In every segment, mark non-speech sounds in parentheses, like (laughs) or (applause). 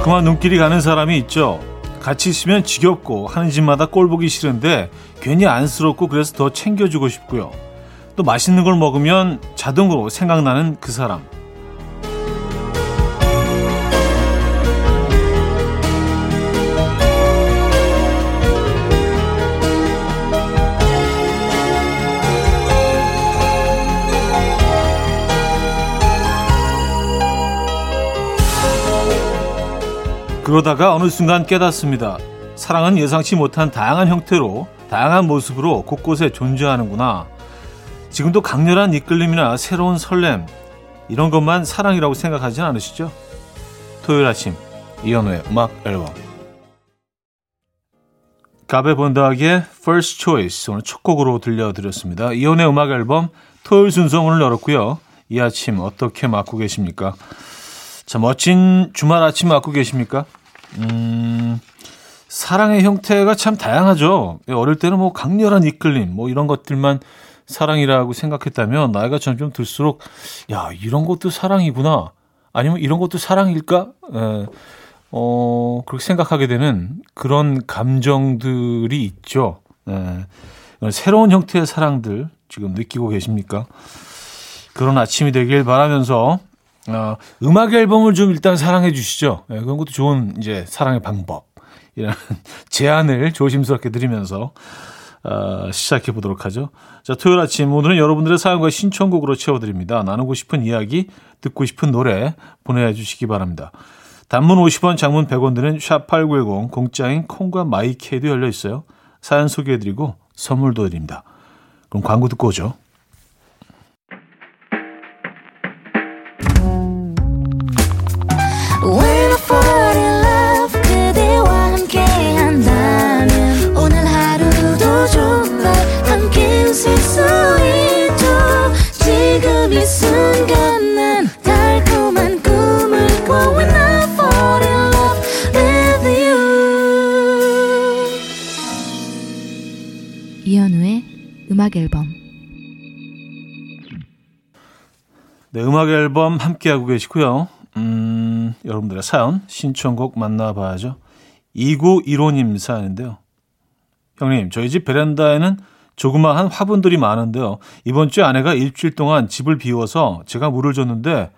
자꾸만 눈길이 가는 사람이 있죠. 같이 있으면 지겹고 하는 짓마다 꼴 보기 싫은데 괜히 안쓰럽고 그래서 더 챙겨주고 싶고요. 또 맛있는 걸 먹으면 자동으로 생각나는 그 사람. 그러다가 어느 순간 깨닫습니다. 사랑은 예상치 못한 다양한 형태로, 다양한 모습으로 곳곳에 존재하는구나. 지금도 강렬한 이끌림이나 새로운 설렘, 이런 것만 사랑이라고 생각하진 않으시죠? 토요일 아침, 이현우의 음악 앨범. 가베 본다하의 First Choice, 오늘 첫 곡으로 들려드렸습니다. 이현우의 음악 앨범, 토요일 순서 오늘 열었고요. 이 아침 어떻게 맞고 계십니까? 자, 멋진 주말 아침 맞고 계십니까? 음, 사랑의 형태가 참 다양하죠. 어릴 때는 뭐 강렬한 이끌림, 뭐 이런 것들만 사랑이라고 생각했다면 나이가 점점 들수록 야 이런 것도 사랑이구나 아니면 이런 것도 사랑일까 에, 어 그렇게 생각하게 되는 그런 감정들이 있죠. 에, 새로운 형태의 사랑들 지금 느끼고 계십니까? 그런 아침이 되길 바라면서 어, 음악 앨범을 좀 일단 사랑해 주시죠. 네, 그런 것도 좋은 이제 사랑의 방법. 이런 (laughs) 제안을 조심스럽게 드리면서 어, 시작해 보도록 하죠. 자, 토요일 아침 오늘은 여러분들의 사연과 신청곡으로 채워드립니다. 나누고 싶은 이야기, 듣고 싶은 노래 보내주시기 바랍니다. 단문 50원, 장문 100원 드는 샵8910 공짜인 콩과 마이케이도 열려 있어요. 사연 소개해드리고 선물도 드립니다. 그럼 광고 듣고 오죠. 음악 앨범 함께하고 계시고요. 음, 여러분들의 사연, 신청곡 만나봐야죠. 2915님 사연인데요. 형님, 저희 집 베란다에는 조그마한 화분들이 많은데요. 이번 주에 아내가 일주일 동안 집을 비워서 제가 물을 줬는데,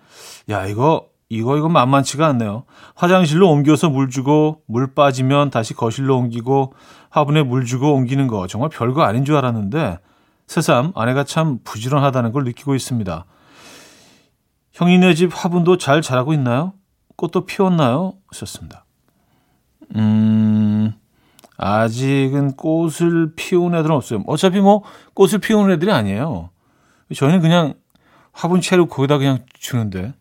야, 이거, 이거, 이거 만만치가 않네요. 화장실로 옮겨서 물 주고, 물 빠지면 다시 거실로 옮기고, 화분에 물 주고 옮기는 거 정말 별거 아닌 줄 알았는데, 새삼 아내가 참 부지런하다는 걸 느끼고 있습니다. 형이네 집 화분도 잘 자라고 있나요? 꽃도 피웠나요? 하셨습니다. 음, 아직은 꽃을 피운 애들은 없어요. 어차피 뭐 꽃을 피우는 애들이 아니에요. 저희는 그냥 화분 채로 거기다 그냥 주는데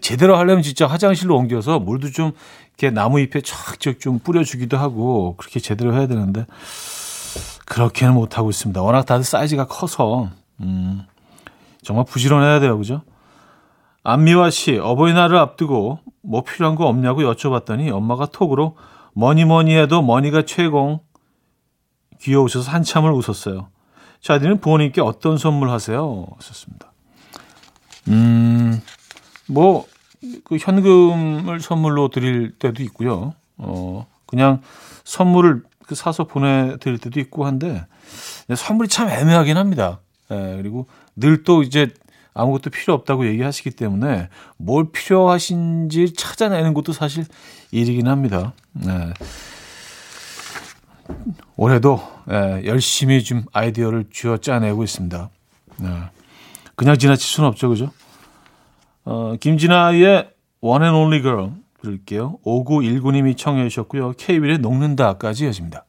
제대로 하려면 진짜 화장실로 옮겨서 물도 좀 이렇게 나무 잎에 촥촥 좀 뿌려주기도 하고 그렇게 제대로 해야 되는데 그렇게는 못 하고 있습니다. 워낙 다들 사이즈가 커서, 음, 정말 부지런해야 돼요. 그죠? 안미화 씨, 어버이날을 앞두고 뭐 필요한 거 없냐고 여쭤봤더니 엄마가 톡으로 뭐니 뭐니 해도 money가 최고. 귀여우셔서 한참을 웃었어요. 차디는 부모님께 어떤 선물 하세요? 썼습니다. 음, 뭐, 그 현금을 선물로 드릴 때도 있고요. 어, 그냥 선물을 그 사서 보내드릴 때도 있고 한데 선물이 참 애매하긴 합니다. 예, 그리고 늘 또 이제 아무것도 필요 없다고 얘기하시기 때문에 뭘 필요하신지 찾아내는 것도 사실 일이긴 합니다. 예. 올해도 예, 열심히 좀 아이디어를 쥐어 짜내고 있습니다. 예. 그냥 지나칠 수는 없죠, 그죠? 어, 김진아의 One and Only Girl 들을게요. 5919님이 청해 주셨고요. 케이블의 녹는다까지 이어집니다.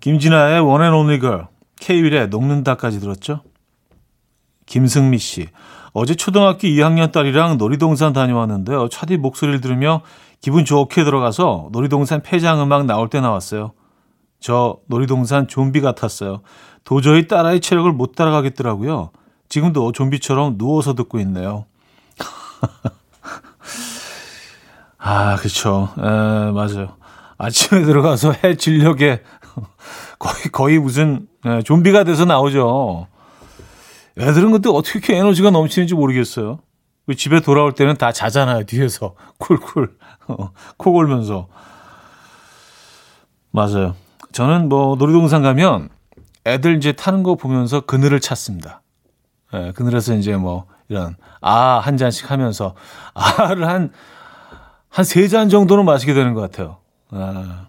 김진아의 One and Only Girl, 케이윌의 녹는다까지 들었죠? 김승미 씨. 어제 초등학교 2학년 딸이랑 놀이동산 다녀왔는데요. 차디 목소리를 들으며 기분 좋게 들어가서 놀이동산 폐장 음악 나올 때 나왔어요. 저 놀이동산 좀비 같았어요. 도저히 딸아이 체력을 못 따라가겠더라고요. 지금도 좀비처럼 누워서 듣고 있네요. (laughs) 아, 그쵸. 에, 맞아요. 아침에 들어가서 해 진력에 (laughs) 거의, 거의 무슨 에, 좀비가 돼서 나오죠. 애들은 근데 어떻게 에너지가 넘치는지 모르겠어요. 집에 돌아올 때는 다 자잖아요. 뒤에서 (laughs) 쿨쿨 어, 코 골면서 맞아요. 저는 뭐 놀이동산 가면 애들 이제 타는 거 보면서 그늘을 찾습니다. 예, 그늘에서 이제 뭐 이런 아 한 잔씩 하면서 아를 한 한 세 잔 정도는 마시게 되는 것 같아요. 아.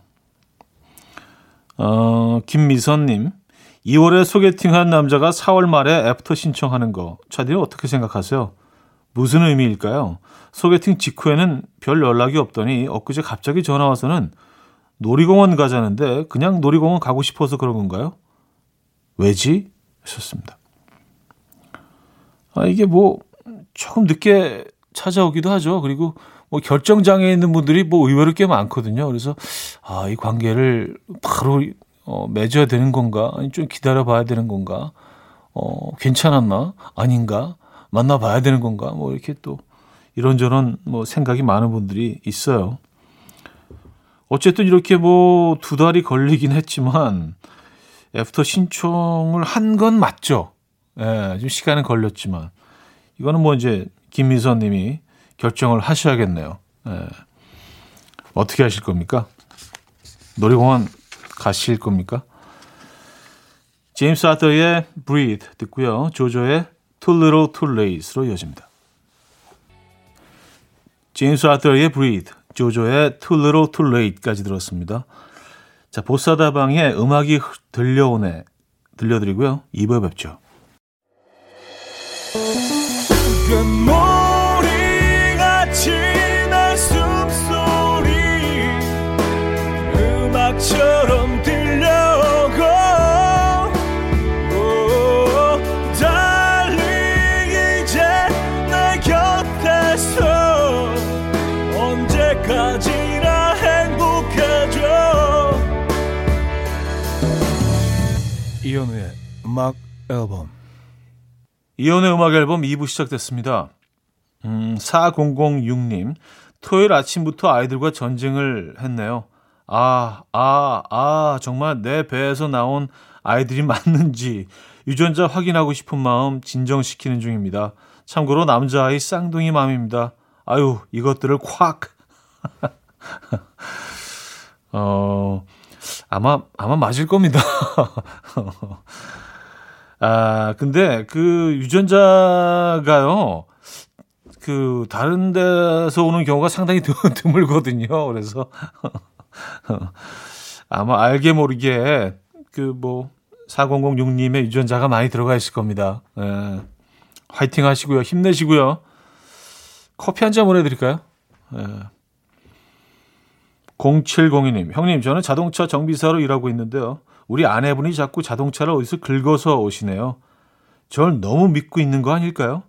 어, 김미선님, 2월에 소개팅한 남자가 4월 말에 애프터 신청하는 거, 차디는 어떻게 생각하세요? 무슨 의미일까요? 소개팅 직후에는 별 연락이 없더니 엊그제 갑자기 전화 와서는 놀이공원 가자는데 그냥 놀이공원 가고 싶어서 그런 건가요? 왜지? 하셨습니다. 아, 이게 뭐 조금 늦게 찾아오기도 하죠. 그리고 뭐 결정장애 있는 분들이 뭐 의외로 꽤 많거든요. 그래서 아, 이 관계를 바로 어, 맺어야 되는 건가? 아니 좀 기다려 봐야 되는 건가? 어, 괜찮았나? 아닌가? 만나 봐야 되는 건가? 뭐 이렇게 또 이런저런 뭐 생각이 많은 분들이 있어요. 어쨌든 이렇게 뭐 두 달이 걸리긴 했지만 애프터 신청을 한 건 맞죠. 예, 좀 시간은 걸렸지만 이거는 뭐 이제 김미선 님이 결정을 하셔야겠네요. 예. 어떻게 하실 겁니까? 놀이공원 가실 겁니까? 제임스 아더의 Breathe 듣고요. 조조의 Too Little Too Late로 이어집니다. 제임스 아더의 Breathe, 조조의 Too Little Too Late까지 들었습니다. 자, 보사다방의 음악이 들려오네 들려드리고요. 2부에 뵙죠. 앨범 이현우의 음악 앨범 2부 시작됐습니다. 음, 4006님 토요일 아침부터 아이들과 전쟁을 했네요. 아, 아, 아, 정말 내 배에서 나온 아이들이 (laughs) 맞는지 유전자 확인하고 싶은 마음 진정시키는 중입니다. 참고로 남자아이 쌍둥이 맘입니다. 아유, 이것들을 콱. (laughs) 어, 아마, 아마 맞을 겁니다. (laughs) 아, 근데 그 유전자가요, 그 다른 데서 오는 경우가 상당히 (laughs) 드물거든요. 그래서 (laughs) 아마 알게 모르게 그 뭐 4006님의 유전자가 많이 들어가 있을 겁니다. 예. 화이팅 하시고요. 힘내시고요. 커피 한 잔 보내드릴까요? 예. 0702님, 형님, 저는 자동차 정비사로 일하고 있는데요. 우리 아내분이 자꾸 자동차를 어디서 긁어서 오시네요. 절 너무 믿고 있는 거 아닐까요?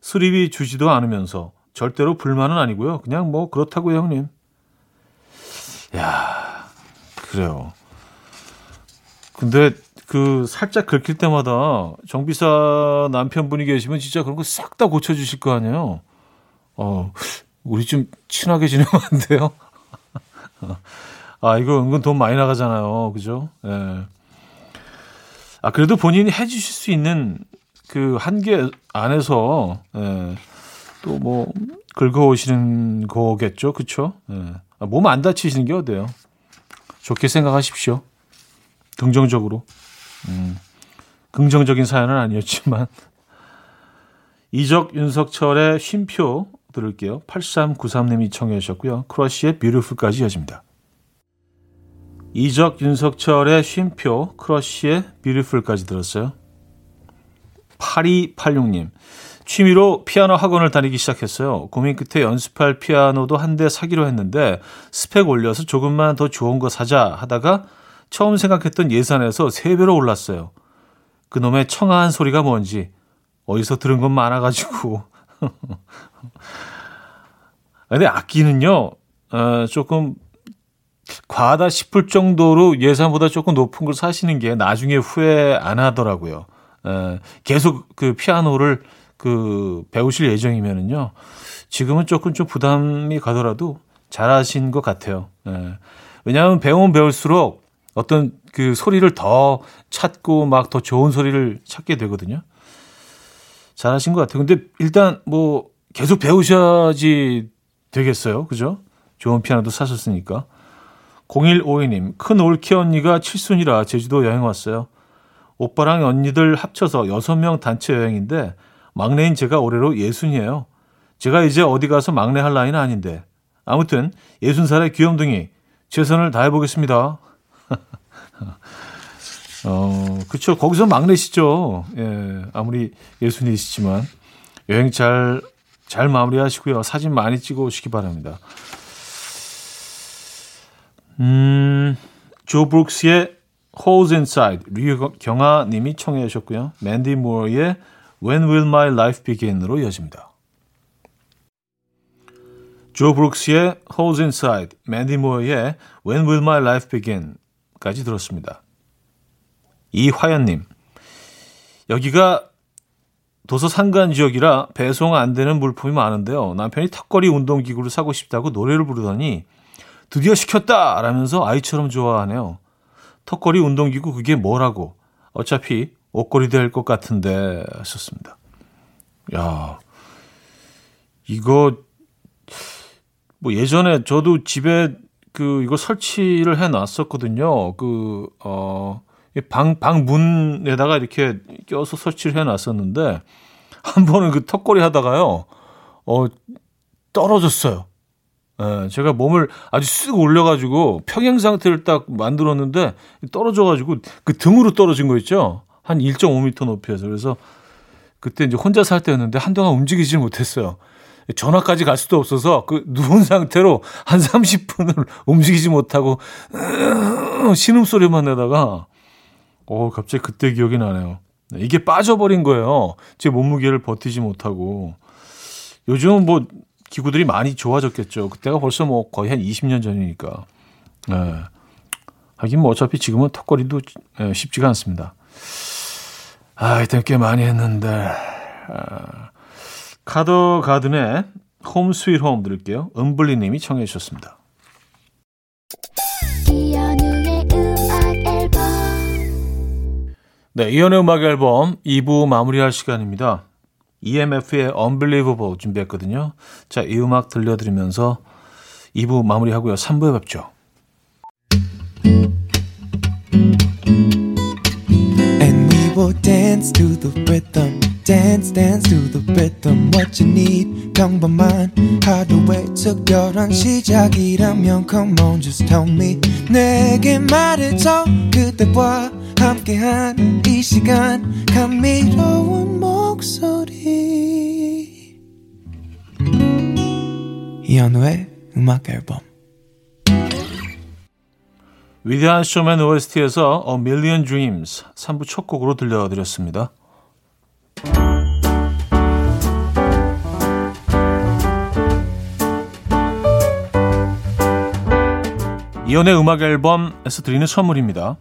수리비 주지도 않으면서 절대로 불만은 아니고요. 그냥 뭐 그렇다고요, 형님. 야, 그래요. 근데 그 살짝 긁힐 때마다 정비사 남편분이 계시면 진짜 그런 거 싹 다 고쳐주실 거 아니에요. 어, 우리 좀 친하게 지내면 안 돼요? 아, 이거 은근 돈 많이 나가잖아요. 그죠? 예. 아, 그래도 본인이 해주실 수 있는 그 한계 안에서, 예. 또 뭐, 긁어오시는 거겠죠. 그쵸? 예. 아, 몸안 다치시는 게 어때요? 좋게 생각하십시오. 긍정적으로. 음, 긍정적인 사연은 아니었지만. (laughs) 이적 윤석철의 쉼표 들을게요. 8393님이 청해 주셨고요. 크러쉬의 Beautiful까지 이어집니다. 이적 윤석철의 쉼표, 크러쉬의 Beautiful까지 들었어요. 8286님. 취미로 피아노 학원을 다니기 시작했어요. 고민 끝에 연습할 피아노도 한 대 사기로 했는데 스펙 올려서 조금만 더 좋은 거 사자 하다가 처음 생각했던 예산에서 3배로 올랐어요. 그놈의 청아한 소리가 뭔지 어디서 들은 건 많아가지고 (laughs) 근데 악기는요, 어, 조금 과하다 싶을 정도로 예산보다 조금 높은 걸 사시는 게 나중에 후회 안 하더라고요. 어, 계속 그 피아노를 그 배우실 예정이면은요, 지금은 조금 좀 부담이 가더라도 잘하신 것 같아요. 예. 왜냐하면 배우면 배울수록 어떤 그 소리를 더 찾고 막 더 좋은 소리를 찾게 되거든요. 잘하신 것 같아요. 근데 일단 뭐 계속 배우셔야지 되겠어요. 그죠? 좋은 피아노도 사셨으니까. 0152님, 큰 올키 언니가 칠순이라 제주도 여행 왔어요. 오빠랑 언니들 합쳐서 6명 단체 여행인데 막내인 제가 올해로 예순이에요. 제가 이제 어디 가서 막내 할 나이는 아닌데. 아무튼 예순 살의 귀염둥이 최선을 다해 보겠습니다. (laughs) 어, 그쵸. 거기서 막내시죠. 예, 아무리 예순이시지만. 여행 잘, 잘 마무리하시고요. 사진 많이 찍어 오시기 바랍니다. 음, 조 브룩스의 Holes Inside, 류경아 님이 청해 주셨고요. 맨디 무어의 When Will My Life Begin으로 이어집니다. 조 브룩스의 Holes Inside, 맨디 무어의 When Will My Life Begin까지 들었습니다. 이화연 님, 여기가 도서 상간 지역이라 배송 안 되는 물품이 많은데요. 남편이 턱걸이 운동기구를 사고 싶다고 노래를 부르더니 드디어 시켰다! 라면서 아이처럼 좋아하네요. 턱걸이 운동기구 그게 뭐라고. 어차피 옷걸이 될 것 같은데 하셨습니다. 야, 이거 뭐 예전에 저도 집에 그 이거 설치를 해 놨었거든요. 그 어, 방, 방 문에다가 이렇게 껴서 설치를 해 놨었는데 한 번은 그 턱걸이 하다가요. 어, 떨어졌어요. 예, 제가 몸을 아주 쓱 올려가지고 평행 상태를 딱 만들었는데 떨어져가지고 그 등으로 떨어진 거 있죠? 한 1.5m 높이에서. 그래서 그때 이제 혼자 살 때였는데 한동안 움직이지 못했어요. 전화까지 갈 수도 없어서 그 누운 상태로 한 30분을 움직이지 못하고 신음 소리만 내다가 어 갑자기 그때 기억이 나네요. 이게 빠져버린 거예요. 제 몸무게를 버티지 못하고. 요즘은 뭐 기구들이 많이 좋아졌겠죠. 그때가 벌써 뭐 거의 한 20년 전이니까. 네. 하긴 뭐 어차피 지금은 턱걸이도 네, 쉽지가 않습니다. 아, 이때 꽤 많이 했는데. 아, 카더 가든의 Home Sweet Home 들을게요. 은블리 님이 청해 주셨습니다. 네, 이현우의 음악앨범 2부 마무리할 시간입니다. EMF의 Unbelievable 준비했거든요. 자, 이 음악 들려드리면서 2부 마무리하고요. 3부에 뵙죠. Dance to the rhythm. dance dance to the rhythm what you need 평범한 하루의 특별한 시작이라면 come on just tell me 내게 말해줘 그대와 함께한 이 시간 감미로 이현우의 음악 앨범 위대한 쇼맨 OST에서 A Million Dreams 3부 첫 곡으로 들려드렸습니다. 이연의 음악 앨범에서 드리는 선물입니다.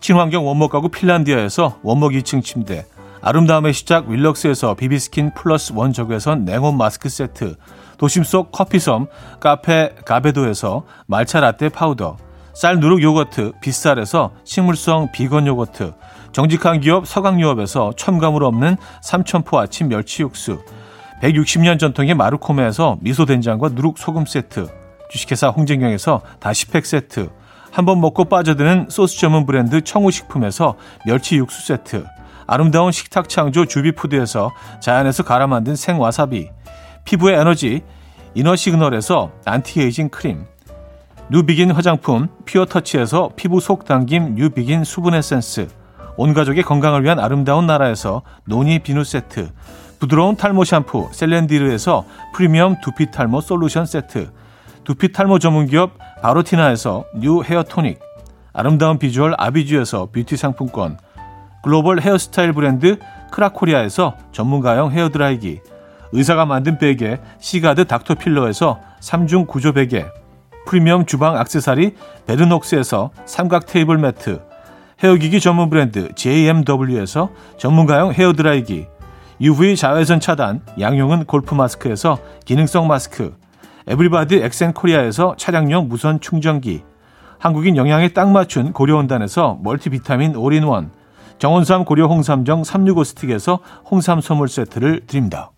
친환경 원목 가구 핀란디아에서 원목 2층 침대 아름다움의 시작 윌럭스에서 비비스킨 플러스 원적외선 냉온 마스크 세트 도심 속 커피섬 카페 가베도에서 말차 라떼 파우더 쌀 누룩 요거트 빗살에서 식물성 비건 요거트 정직한 기업 서강유업에서 첨가물 없는 삼천포 아침 멸치 육수 160년 전통의 마루코메에서 미소된장과 누룩 소금 세트 주식회사 홍진경에서 다시팩 세트 한번 먹고 빠져드는 소스 전문 브랜드 청우식품에서 멸치 육수 세트 아름다운 식탁 창조 주비푸드에서 자연에서 갈아 만든 생와사비 피부의 에너지 이너시그널에서 안티에이징 크림 뉴비긴 화장품 피어터치에서 피부 속 당김 뉴비긴 수분 에센스 온 가족의 건강을 위한 아름다운 나라에서 노니 비누 세트 부드러운 탈모 샴푸 셀렌디르에서 프리미엄 두피 탈모 솔루션 세트 두피 탈모 전문 기업 바로티나에서 뉴 헤어 토닉, 아름다운 비주얼 아비주에서 뷰티 상품권, 글로벌 헤어스타일 브랜드 크라코리아에서 전문가용 헤어드라이기, 의사가 만든 베개 시가드 닥터필러에서 3중 구조 베개, 프리미엄 주방 악세사리 베르녹스에서 삼각 테이블 매트, 헤어기기 전문 브랜드 JMW에서 전문가용 헤어드라이기, UV 자외선 차단 양용은 골프 마스크에서 기능성 마스크, 에브리바디 엑센코리아에서 차량용 무선 충전기, 한국인 영양에 딱 맞춘 고려원단에서 멀티비타민 올인원, 정원삼 고려 홍삼정 365 스틱에서 홍삼 선물 세트를 드립니다.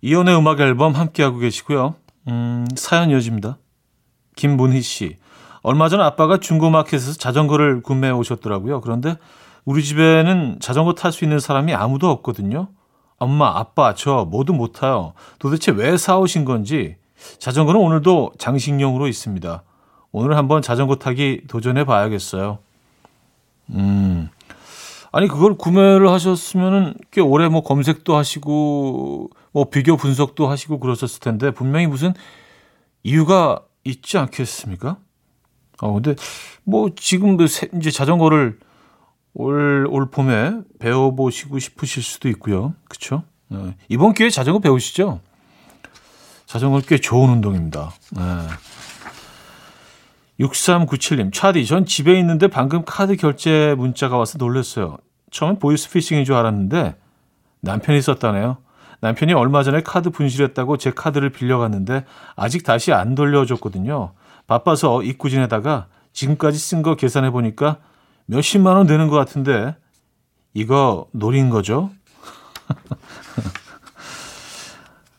이현우의 음악앨범 함께하고 계시고요. 음, 사연 이어집니다. 김문희 씨. 얼마 전 아빠가 중고마켓에서 자전거를 구매해 오셨더라고요. 그런데 우리 집에는 자전거 탈 수 있는 사람이 아무도 없거든요. 엄마, 아빠, 저 모두 못 타요. 도대체 왜 사오신 건지 자전거는 오늘도 장식용으로 있습니다. 오늘 한번 자전거 타기 도전해 봐야겠어요. 음. 아니 그걸 구매를 하셨으면은 꽤 오래 뭐 검색도 하시고 뭐 비교 분석도 하시고 그러셨을 텐데 분명히 무슨 이유가 있지 않겠습니까? 어 근데 뭐 지금 그 이제 자전거를 올, 올 봄에 배워보시고 싶으실 수도 있고요. 그쵸? 네. 이번 기회에 자전거 배우시죠? 자전거 꽤 좋은 운동입니다. 네. 6397님, 차디, 전 집에 있는데 방금 카드 결제 문자가 와서 놀랐어요. 처음엔 보이스 피싱인 줄 알았는데 남편이 썼다네요. 남편이 얼마 전에 카드 분실했다고 제 카드를 빌려갔는데 아직 다시 안 돌려줬거든요. 바빠서 입구 지내다가 지금까지 쓴 거 계산해 보니까 몇십만 원 되는 것 같은데 이거 노린 거죠? (laughs)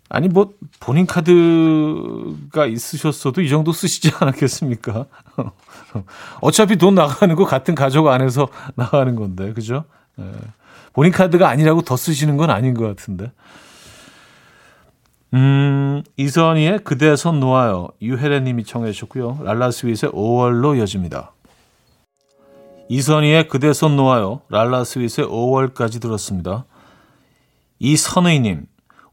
아니 뭐 본인 카드가 있으셨어도 이 정도 쓰시지 않았겠습니까? (laughs) 어차피 돈 나가는 거 같은 가족 안에서 (laughs) 나가는 건데 그죠? 예. 본인 카드가 아니라고 더 쓰시는 건 아닌 것 같은데. 음, 이선희의 그대 손 놓아요. 유혜래 님이 청해 주셨고요. 랄라 스윗의 5월로 이어집니다. 이선희의 그대 손 놓아요. 랄라 스윗의 5월까지 들었습니다. 이선의 님.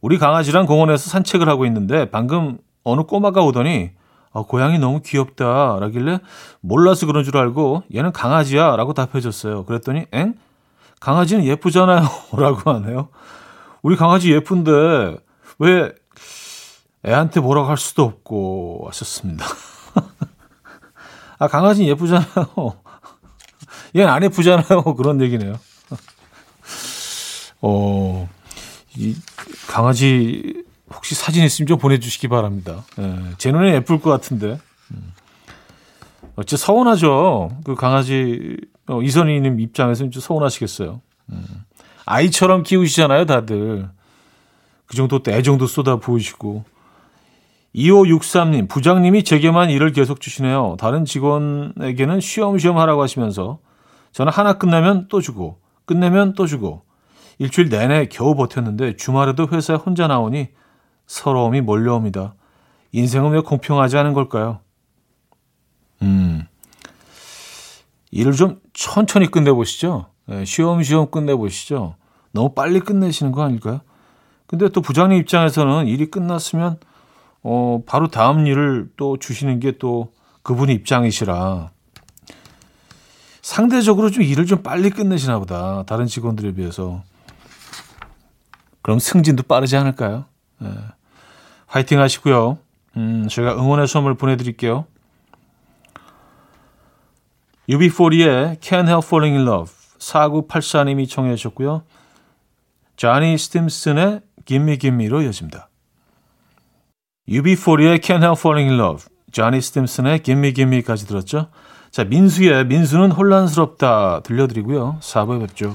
우리 강아지랑 공원에서 산책을 하고 있는데 방금 어느 꼬마가 오더니 아, 고양이 너무 귀엽다 라길래 몰라서 그런 줄 알고 얘는 강아지야 라고 답해줬어요. 그랬더니 엥? 강아지는 예쁘잖아요 (laughs) 라고 하네요. 우리 강아지 예쁜데 왜 애한테 뭐라고 할 수도 없고 하셨습니다. (laughs) 아 강아지는 예쁘잖아요. (laughs) 얘는 안 예쁘잖아요. 그런 얘기네요. 어, 이 강아지 혹시 사진 있으면 좀 보내주시기 바랍니다. 예, 제 눈에 예쁠 것 같은데. 음. 어째 서운하죠. 그 강아지 어, 이선희님 입장에서는 좀 서운하시겠어요. 음. 아이처럼 키우시잖아요, 다들. 그 정도 때 애정도 쏟아 부으시고. 2563님, 부장님이 제게만 일을 계속 주시네요. 다른 직원에게는 쉬엄쉬엄 하라고 하시면서 저는 하나 끝내면 또 주고, 끝내면 또 주고, 일주일 내내 겨우 버텼는데 주말에도 회사에 혼자 나오니 서러움이 몰려옵니다. 인생은 왜 공평하지 않은 걸까요? 음. 일을 좀 천천히 끝내보시죠. 네, 쉬엄쉬엄 끝내보시죠. 너무 빨리 끝내시는 거 아닐까요? 근데 또 부장님 입장에서는 일이 끝났으면, 어, 바로 다음 일을 또 주시는 게 또 그분 입장이시라. 상대적으로 좀 일을 좀 빨리 끝내시나 보다. 다른 직원들에 비해서. 그럼 승진도 빠르지 않을까요? 네. 화이팅 하시고요. 음, 제가 응원의 선물 보내드릴게요. UB40의 Can't Help Falling in Love 4984님이 청해 주셨고요. 자니 스팀슨의 Gimme Gimme로 이어집니다. UB40의 Can't Help Falling in Love, 자니 스팀슨의 Gimme Gimme까지 들었죠. 자, 민수의 민수는 혼란스럽다 들려드리고요. 4부에 뵙죠.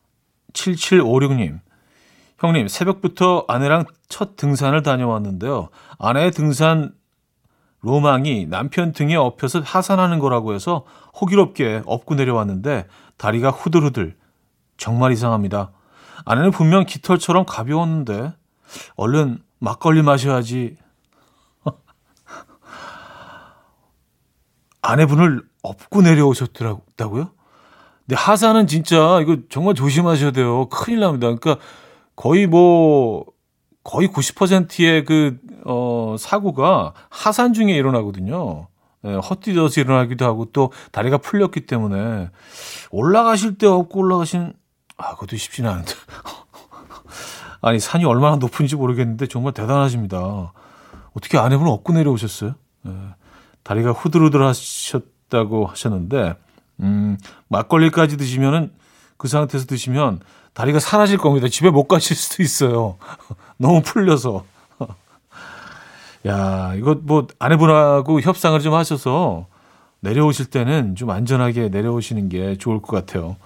7756님. 형님, 새벽부터 아내랑 첫 등산을 다녀왔는데요. 아내의 등산 로망이 남편 등에 엎혀서 하산하는 거라고 해서 호기롭게 업고 내려왔는데 다리가 후들후들. 정말 이상합니다. 아내는 분명 깃털처럼 가벼웠는데 얼른 막걸리 마셔야지. (laughs) 아내분을 업고 내려오셨더라고요. 근데 하산은 진짜 이거 정말 조심하셔야 돼요. 큰일 납니다. 그러니까 거의 뭐 거의 90%의 그 어, 사고가 하산 중에 일어나거든요. 네, 헛디뎌서 일어나기도 하고 또 다리가 풀렸기 때문에 올라가실 때 업고 올라가신 아, 그것도 쉽지는 않은데. (laughs) 아니, 산이 얼마나 높은지 모르겠는데 정말 대단하십니다. 어떻게 아내분은 업고 내려오셨어요? 네. 다리가 후들후들 하셨다고 하셨는데, 음, 막걸리까지 드시면은 그 상태에서 드시면 다리가 사라질 겁니다. 집에 못 가실 수도 있어요. (laughs) 너무 풀려서. (laughs) 야, 이거 뭐 아내분하고 협상을 좀 하셔서 내려오실 때는 좀 안전하게 내려오시는 게 좋을 것 같아요.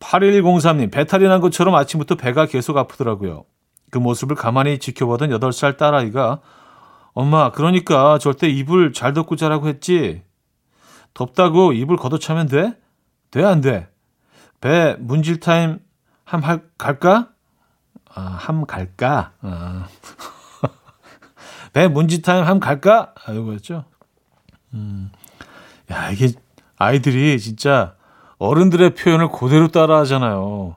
8103님, 배탈이 난 것처럼 아침부터 배가 계속 아프더라고요. 그 모습을 가만히 지켜보던 8살 딸아이가 엄마, 그러니까 절대 이불 잘 덮고 자라고 했지. 덥다고 이불 걷어차면 돼? 돼, 안 돼? 배 문질 타임 함 할, 갈까? 아, 함 갈까? 아. (laughs) 배 문질 타임 함 갈까? 아, 이거였죠. 음. 야, 이게 아이들이 진짜 어른들의 표현을 그대로 따라 하잖아요.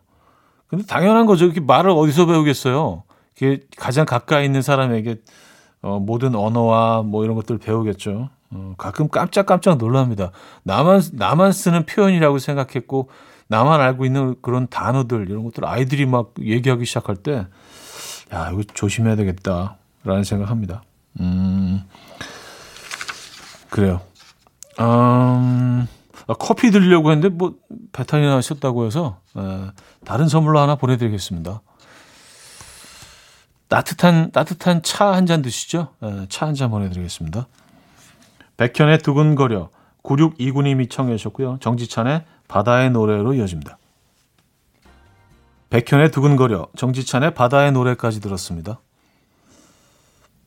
근데 당연한 거죠. 이렇게 말을 어디서 배우겠어요? 이게 가장 가까이 있는 사람에게 어, 모든 언어와 뭐 이런 것들 을 배우겠죠. 어, 가끔 깜짝깜짝 놀랍니다. 나만 나만 쓰는 표현이라고 생각했고 나만 알고 있는 그런 단어들 이런 것들 아이들이 막 얘기하기 시작할 때 야, 이거 조심해야 되겠다라는 생각합니다. 음. 그래요. 음, 아, 커피 드리려고 했는데 뭐 배탈이 나셨다고 해서 에, 다른 선물로 하나 보내 드리겠습니다. 따뜻한 따뜻한 차 한 잔 드시죠? 차 한 잔 보내 드리겠습니다. 백현의 두근거려 9629님이 청해 주셨고요. 정지찬의 바다의 노래로 이어집니다. 백현의 두근거려 정지찬의 바다의 노래까지 들었습니다.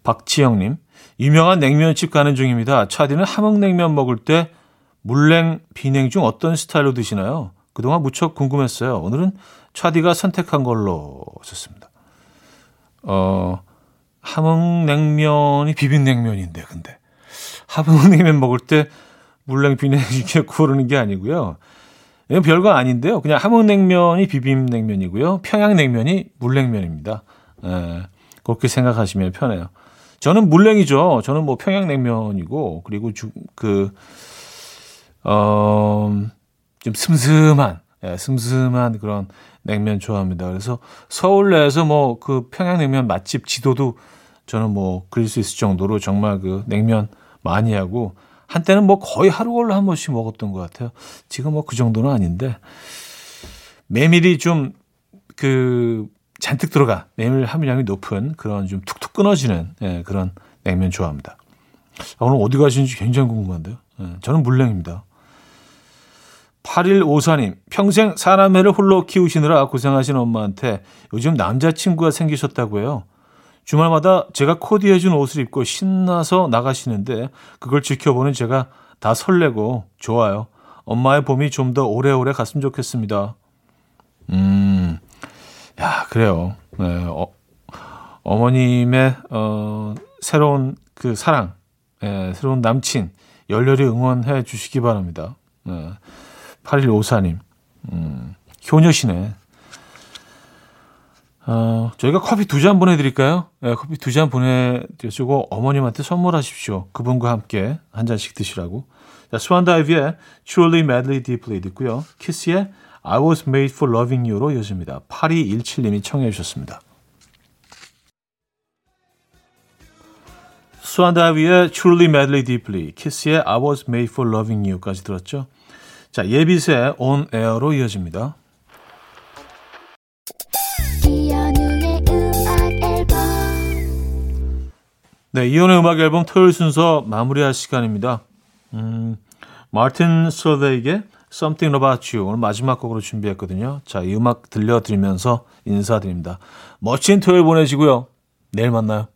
박지영님 유명한 냉면집 가는 중입니다. 차디는 함흥냉면 먹을 때 물냉, 비냉 중 어떤 스타일로 드시나요? 그동안 무척 궁금했어요. 오늘은 차디가 선택한 걸로 썼습니다. 어, 함흥냉면이 비빔냉면인데, 근데. 함흥냉면 먹을 때 물냉, 비냉 이렇게 고르는 게 아니고요. 이건 별거 아닌데요. 그냥 함흥냉면이 비빔냉면이고요. 평양냉면이 물냉면입니다. 에, 그렇게 생각하시면 편해요. 저는 물냉이죠. 저는 뭐 평양냉면이고 그리고 주, 그 어, 좀 슴슴한 예, 슴슴한 그런 냉면 좋아합니다. 그래서 서울 내에서 뭐 그 평양냉면 맛집 지도도 저는 뭐 그릴 수 있을 정도로 정말 그 냉면 많이 하고 한때는 뭐 거의 하루 걸로 한 번씩 먹었던 것 같아요. 지금 뭐 그 정도는 아닌데 메밀이 좀 그 잔뜩 들어가 메밀 함유량이 높은 그런 좀 툭툭 끊어지는 예, 그런 냉면 좋아합니다. 아, 오늘 어디 가시는지 굉장히 궁금한데요. 예, 저는 물냉입니다. 8154님, 평생 사람매를 홀로 키우시느라 고생하신 엄마한테 요즘 남자친구가 생기셨다고 해요. 주말마다 제가 코디해준 옷을 입고 신나서 나가시는데 그걸 지켜보는 제가 다 설레고 좋아요. 엄마의 봄이 좀 더 오래오래 갔으면 좋겠습니다. 음, 야, 그래요. 네, 어, 어머님의, 어, 새로운 그 사랑, 예, 새로운 남친, 열렬히 응원해 주시기 바랍니다. 네, 8154님, 음, 효녀시네. 어, 저희가 커피 두 잔 보내드릴까요? 네, 커피 두 잔 보내드리고 어머님한테 선물하십시오. 그분과 함께 한 잔씩 드시라고. 자, 스완다이브의 Truly Madly Deeply 듣고요. 키스의 I Was Made for Loving You로 이어집니다. 8217님이 청해 주셨습니다. 스완다이브의 Truly Madly Deeply, 키스의 I Was Made for Loving You까지 들었죠. 자, 예비의 On Air로 이어집니다. 네, 이혼의 음악 앨범 토요일 순서 마무리할 시간입니다. 음, 마틴 솔베이의 Something About You 오늘 마지막 곡으로 준비했거든요. 자, 이 음악 들려드리면서 인사드립니다. 멋진 토요일 보내시고요. 내일 만나요.